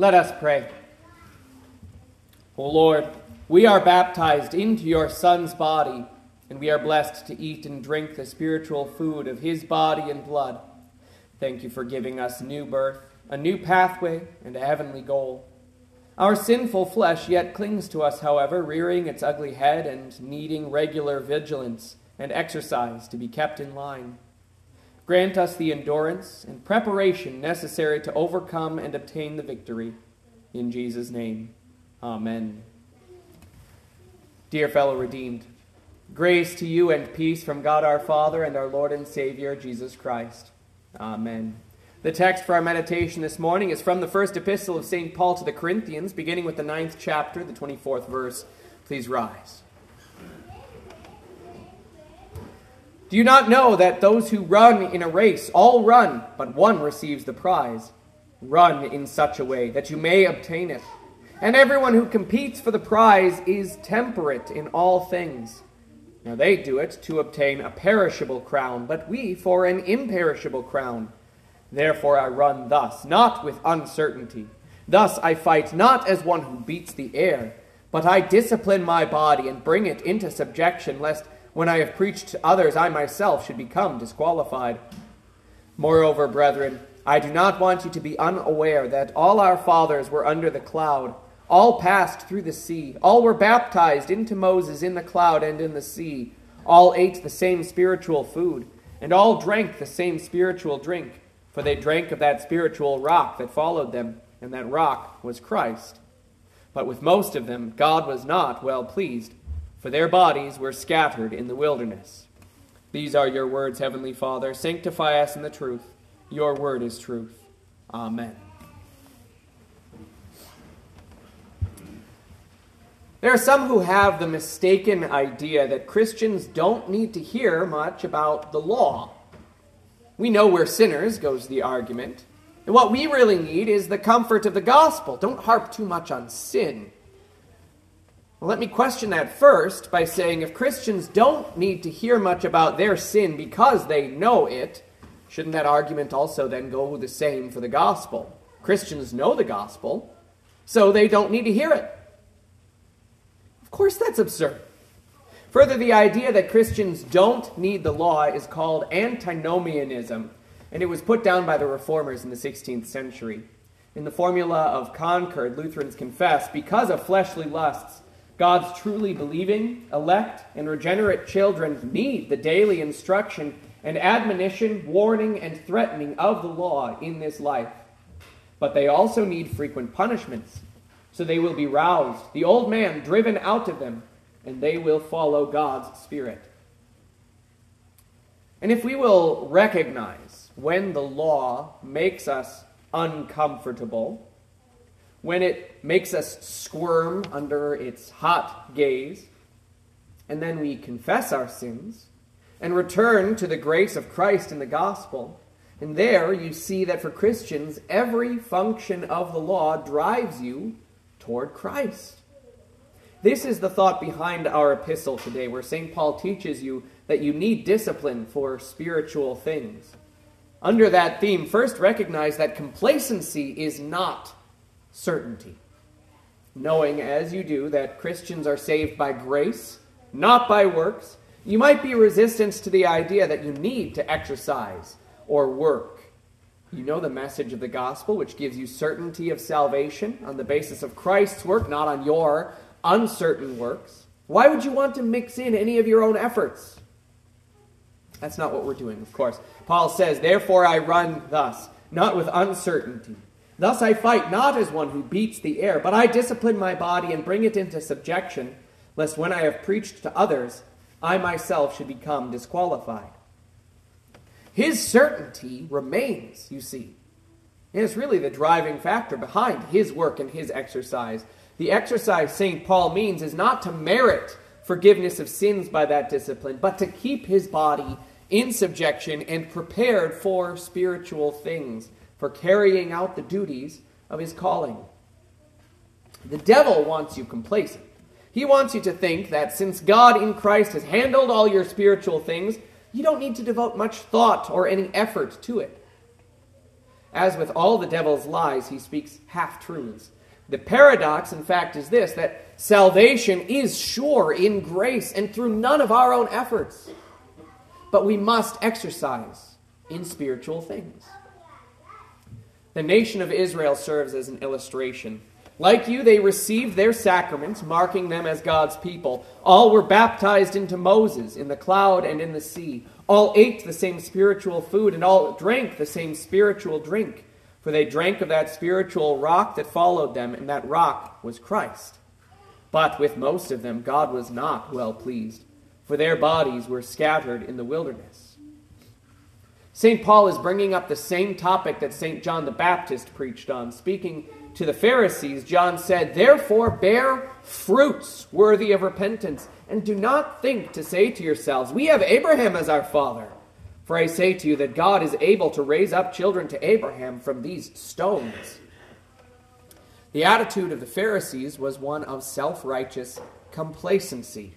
Let us pray. O Lord, we are baptized into your Son's body, and we are blessed to eat and drink the spiritual food of his body and blood. Thank you for giving us new birth, a new pathway, and a heavenly goal. Our sinful flesh yet clings to us, however, rearing its ugly head and needing regular vigilance and exercise to be kept in line. Grant us the endurance and preparation necessary to overcome and obtain the victory. In Jesus' name, amen. Dear fellow redeemed, grace to you and peace from God our Father and our Lord and Savior, Jesus Christ. Amen. The text for our meditation this morning is from the first epistle of St. Paul to the Corinthians, beginning with the ninth chapter, the 24th verse. Please rise. Do you not know that those who run in a race all run, but one receives the prize? Run in such a way that you may obtain it. And everyone who competes for the prize is temperate in all things. Now they do it to obtain a perishable crown, but we for an imperishable crown. Therefore I run thus, not with uncertainty. Thus I fight not as one who beats the air, but I discipline my body and bring it into subjection, lest when I have preached to others I myself should become disqualified. Moreover, brethren, I do not want you to be unaware that all our fathers were under the cloud, all passed through the sea, all were baptized into Moses in the cloud and in the sea, all ate the same spiritual food, and all drank the same spiritual drink for they drank of that spiritual rock that followed them, and that rock was Christ. But with most of them, God was not well pleased, for their bodies were scattered in the wilderness. These are your words, Heavenly Father. Sanctify us in the truth. Your word is truth. Amen. There are some who have the mistaken idea that Christians don't need to hear much about the law. We know we're sinners, goes the argument. And what we really need is the comfort of the gospel. Don't harp too much on sin. Well, let me question that first by saying if Christians don't need to hear much about their sin because they know it, shouldn't that argument also then go the same for the gospel? Christians know the gospel, so they don't need to hear it. Of course, that's absurd. Further, the idea that Christians don't need the law is called antinomianism, and it was put down by the reformers in the 16th century. In the formula of Concord, Lutherans confess because of fleshly lusts, God's truly believing, elect, and regenerate children need the daily instruction and admonition, warning, and threatening of the law in this life. But they also need frequent punishments, so they will be roused, the old man driven out of them, and they will follow God's Spirit. And if we will recognize when the law makes us uncomfortable, when it makes us squirm under its hot gaze, and then we confess our sins and return to the grace of Christ in the gospel, and there you see that for Christians, every function of the law drives you toward Christ. This is the thought behind our epistle today, where St. Paul teaches you that you need discipline for spiritual things. Under that theme, first recognize that complacency is not certainty. Knowing, as you do, that Christians are saved by grace, not by works, you might be resistant to the idea that you need to exercise or work. You know the message of the gospel, which gives you certainty of salvation on the basis of Christ's work, not on your uncertain works. Why would you want to mix in any of your own efforts? That's not what we're doing, of course. Paul says, Therefore I run thus, not with uncertainty. Thus I fight not as one who beats the air, but I discipline my body and bring it into subjection, lest when I have preached to others, I myself should become disqualified. His certainty remains, you see. And it's really the driving factor behind his work and his exercise. The exercise St. Paul means is not to merit forgiveness of sins by that discipline, but to keep his body in subjection and prepared for spiritual things, for carrying out the duties of his calling. The devil wants you complacent. He wants you to think that since God in Christ has handled all your spiritual things, you don't need to devote much thought or any effort to it. As with all the devil's lies, he speaks half truths. The paradox, in fact, is this that salvation is sure in grace and through none of our own efforts. But we must exercise in spiritual things. The nation of Israel serves as an illustration. Like you, they received their sacraments, marking them as God's people. All were baptized into Moses in the cloud and in the sea. All ate the same spiritual food, and all drank the same spiritual drink. For they drank of that spiritual rock that followed them, and that rock was Christ. But with most of them, God was not well pleased, for their bodies were scattered in the wilderness. St. Paul is bringing up the same topic that St. John the Baptist preached on. Speaking to the Pharisees, John said, Therefore bear fruits worthy of repentance, and do not think to say to yourselves, We have Abraham as our father. For I say to you that God is able to raise up children to Abraham from these stones. The attitude of the Pharisees was one of self righteous complacency.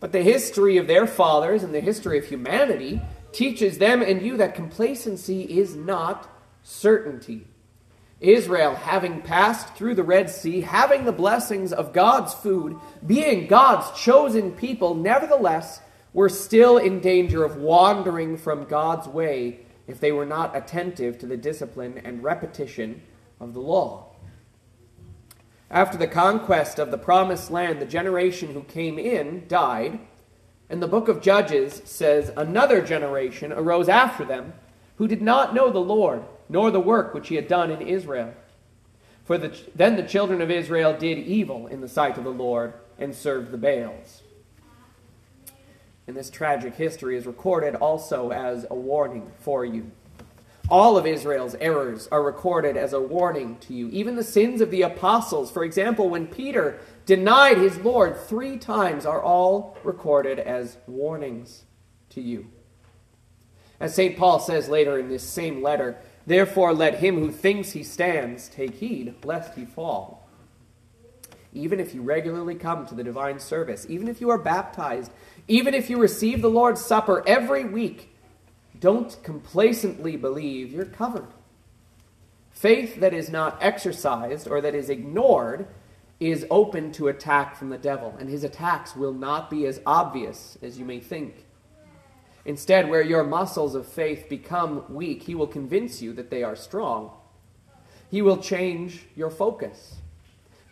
But the history of their fathers and the history of humanity teaches them and you that complacency is not certainty. Israel, having passed through the Red Sea, having the blessings of God's food, being God's chosen people, nevertheless were still in danger of wandering from God's way if they were not attentive to the discipline and repetition of the law. After the conquest of the promised land, the generation who came in died, and the book of Judges says another generation arose after them who did not know the Lord, nor the work which he had done in Israel. For the, then the children of Israel did evil in the sight of the Lord and served the Baals And this tragic history is recorded also as a warning for you. All of Israel's errors are recorded as a warning to you. Even the sins of the apostles, for example, when Peter denied his Lord three times, are all recorded as warnings to you. As St. Paul says later in this same letter, therefore let him who thinks he stands take heed lest he fall. Even if you regularly come to the divine service, even if you are baptized, even if you receive the Lord's Supper every week, don't complacently believe you're covered. Faith that is not exercised or that is ignored is open to attack from the devil, and his attacks will not be as obvious as you may think. Instead, where your muscles of faith become weak, he will convince you that they are strong. He will change your focus.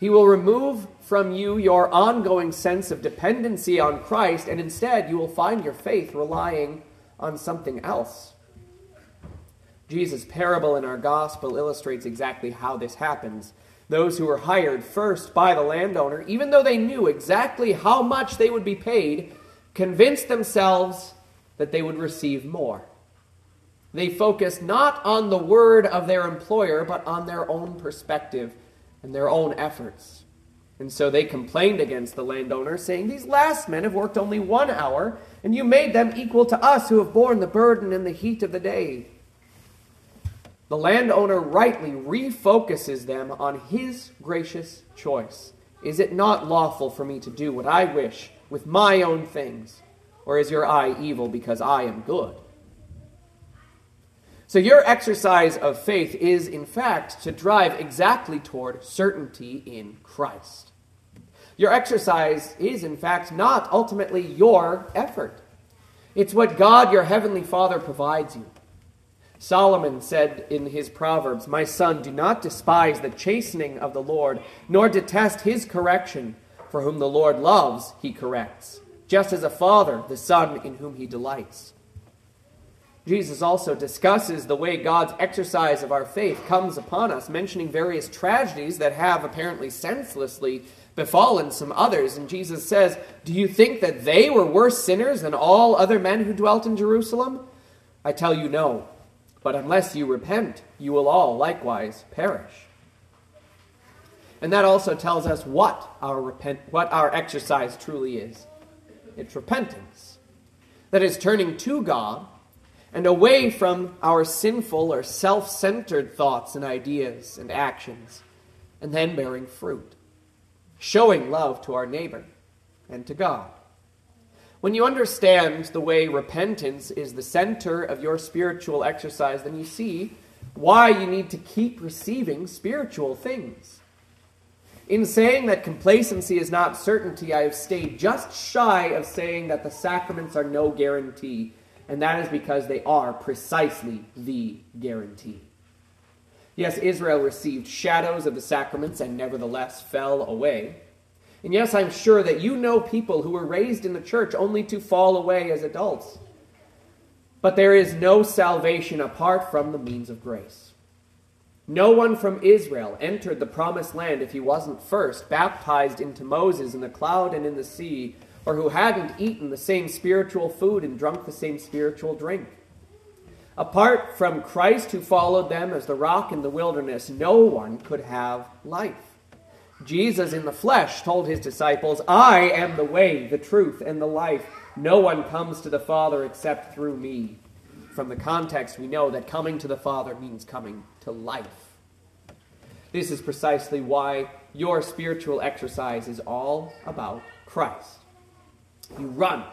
He will remove from you your ongoing sense of dependency on Christ, and instead you will find your faith relying on something else. Jesus' parable in our gospel illustrates exactly how this happens. Those who were hired first by the landowner, even though they knew exactly how much they would be paid, convinced themselves that they would receive more. They focused not on the word of their employer, but on their own perspective and their own efforts. And so they complained against the landowner, saying, These last men have worked only one hour, and you made them equal to us who have borne the burden in the heat of the day. The landowner rightly refocuses them on his gracious choice. Is it not lawful for me to do what I wish with my own things? Or is your eye evil because I am good? So, your exercise of faith is, in fact, to drive exactly toward certainty in Christ. Your exercise is, in fact, not ultimately your effort, it's what God, your heavenly Father, provides you. Solomon said in his Proverbs, My son, do not despise the chastening of the Lord, nor detest his correction, for whom the Lord loves, he corrects, just as a father the son in whom he delights. Jesus also discusses the way God's exercise of our faith comes upon us, mentioning various tragedies that have apparently senselessly befallen some others. And Jesus says, Do you think that they were worse sinners than all other men who dwelt in Jerusalem? I tell you, no. But unless you repent, you will all likewise perish. And that also tells us what our, repent, what our exercise truly is it's repentance. That is, turning to God and away from our sinful or self centered thoughts and ideas and actions, and then bearing fruit, showing love to our neighbor and to God. When you understand the way repentance is the center of your spiritual exercise, then you see why you need to keep receiving spiritual things. In saying that complacency is not certainty, I have stayed just shy of saying that the sacraments are no guarantee, and that is because they are precisely the guarantee. Yes, Israel received shadows of the sacraments and nevertheless fell away. And yes, I'm sure that you know people who were raised in the church only to fall away as adults. But there is no salvation apart from the means of grace. No one from Israel entered the promised land if he wasn't first baptized into Moses in the cloud and in the sea, or who hadn't eaten the same spiritual food and drunk the same spiritual drink. Apart from Christ who followed them as the rock in the wilderness, no one could have life. Jesus in the flesh told his disciples, I am the way, the truth, and the life. No one comes to the Father except through me. From the context, we know that coming to the Father means coming to life. This is precisely why your spiritual exercise is all about Christ. You run,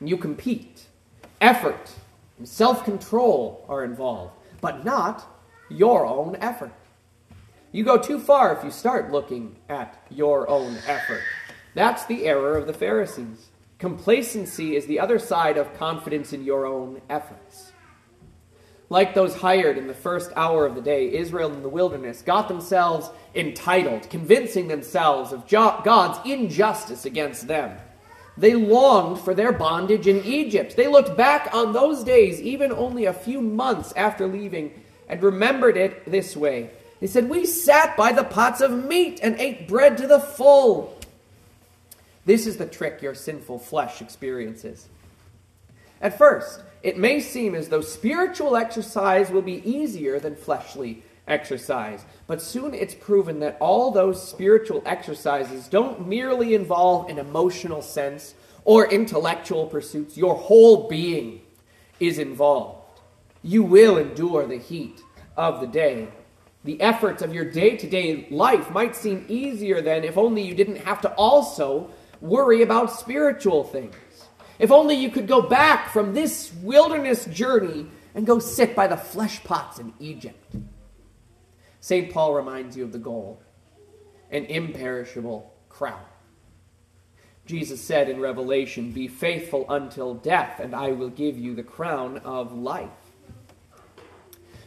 you compete. Effort and self control are involved, but not your own effort. You go too far if you start looking at your own effort. That's the error of the Pharisees. Complacency is the other side of confidence in your own efforts. Like those hired in the first hour of the day, Israel in the wilderness got themselves entitled, convincing themselves of God's injustice against them. They longed for their bondage in Egypt. They looked back on those days, even only a few months after leaving, and remembered it this way. They said, We sat by the pots of meat and ate bread to the full. This is the trick your sinful flesh experiences. At first, it may seem as though spiritual exercise will be easier than fleshly exercise, but soon it's proven that all those spiritual exercises don't merely involve an emotional sense or intellectual pursuits. Your whole being is involved. You will endure the heat of the day. The efforts of your day to day life might seem easier than if only you didn't have to also worry about spiritual things. If only you could go back from this wilderness journey and go sit by the flesh pots in Egypt. St. Paul reminds you of the goal an imperishable crown. Jesus said in Revelation, Be faithful until death, and I will give you the crown of life.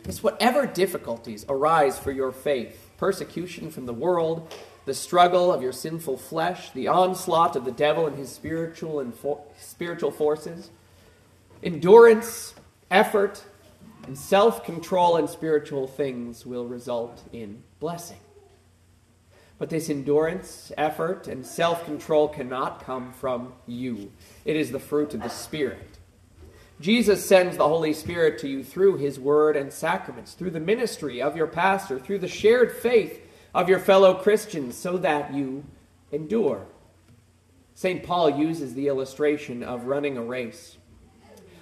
It's whatever difficulties arise for your faith persecution from the world, the struggle of your sinful flesh, the onslaught of the devil and his spiritual and for- spiritual forces, endurance, effort, and self control in spiritual things will result in blessing. But this endurance, effort, and self control cannot come from you. It is the fruit of the Spirit. Jesus sends the Holy Spirit to you through his word and sacraments, through the ministry of your pastor, through the shared faith of your fellow Christians, so that you endure. St. Paul uses the illustration of running a race.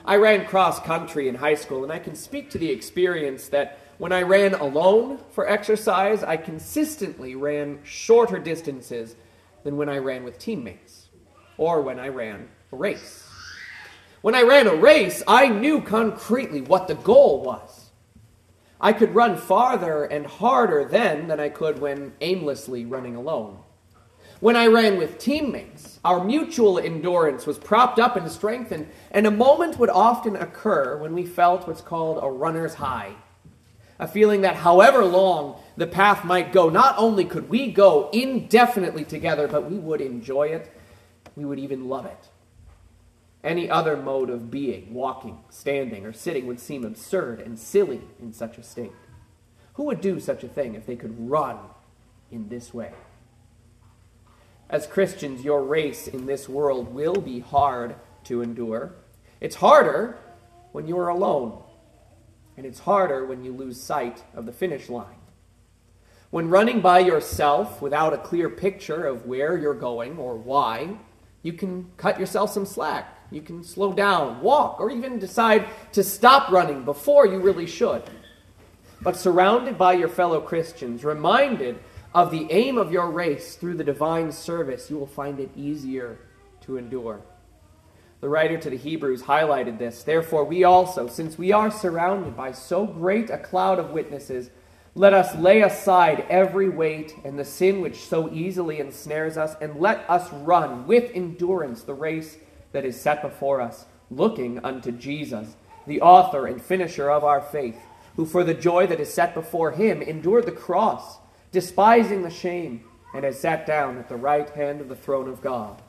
I ran cross country in high school, and I can speak to the experience that when I ran alone for exercise, I consistently ran shorter distances than when I ran with teammates or when I ran a race. When I ran a race, I knew concretely what the goal was. I could run farther and harder then than I could when aimlessly running alone. When I ran with teammates, our mutual endurance was propped up and strengthened, and a moment would often occur when we felt what's called a runner's high. A feeling that however long the path might go, not only could we go indefinitely together, but we would enjoy it, we would even love it. Any other mode of being, walking, standing, or sitting, would seem absurd and silly in such a state. Who would do such a thing if they could run in this way? As Christians, your race in this world will be hard to endure. It's harder when you're alone, and it's harder when you lose sight of the finish line. When running by yourself without a clear picture of where you're going or why, you can cut yourself some slack. You can slow down, walk, or even decide to stop running before you really should. But surrounded by your fellow Christians, reminded of the aim of your race through the divine service, you will find it easier to endure. The writer to the Hebrews highlighted this. Therefore, we also, since we are surrounded by so great a cloud of witnesses, let us lay aside every weight and the sin which so easily ensnares us, and let us run with endurance the race that is set before us, looking unto Jesus, the author and finisher of our faith, who for the joy that is set before him endured the cross, despising the shame, and has sat down at the right hand of the throne of God.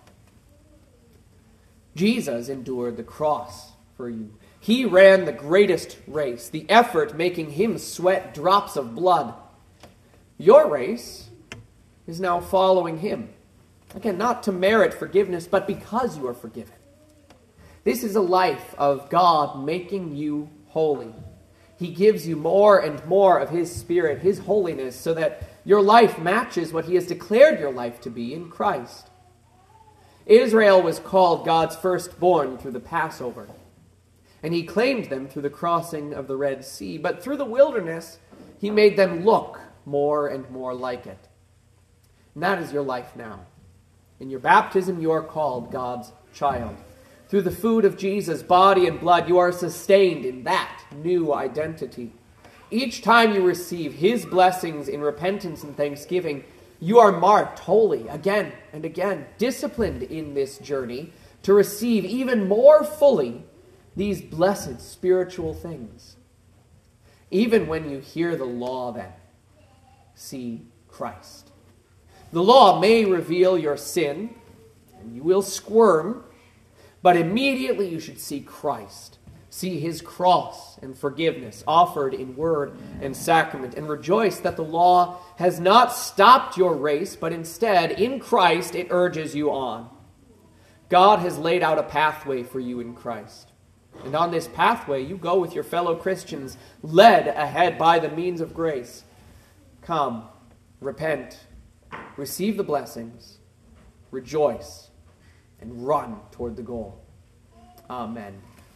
Jesus endured the cross for you. He ran the greatest race, the effort making him sweat drops of blood. Your race is now following him. Again, not to merit forgiveness, but because you are forgiven. This is a life of God making you holy. He gives you more and more of His Spirit, His holiness, so that your life matches what He has declared your life to be in Christ. Israel was called God's firstborn through the Passover, and he claimed them through the crossing of the Red Sea. But through the wilderness, he made them look more and more like it. And that is your life now. In your baptism, you are called God's child. Through the food of Jesus' body and blood, you are sustained in that new identity. Each time you receive his blessings in repentance and thanksgiving, you are marked holy again and again, disciplined in this journey to receive even more fully these blessed spiritual things. Even when you hear the law, then, see Christ. The law may reveal your sin, and you will squirm, but immediately you should see Christ see his cross and forgiveness offered in word and sacrament, and rejoice that the law has not stopped your race, but instead, in Christ, it urges you on. God has laid out a pathway for you in Christ. And on this pathway, you go with your fellow Christians, led ahead by the means of grace. Come, repent, receive the blessings, rejoice, and run toward the goal. Amen.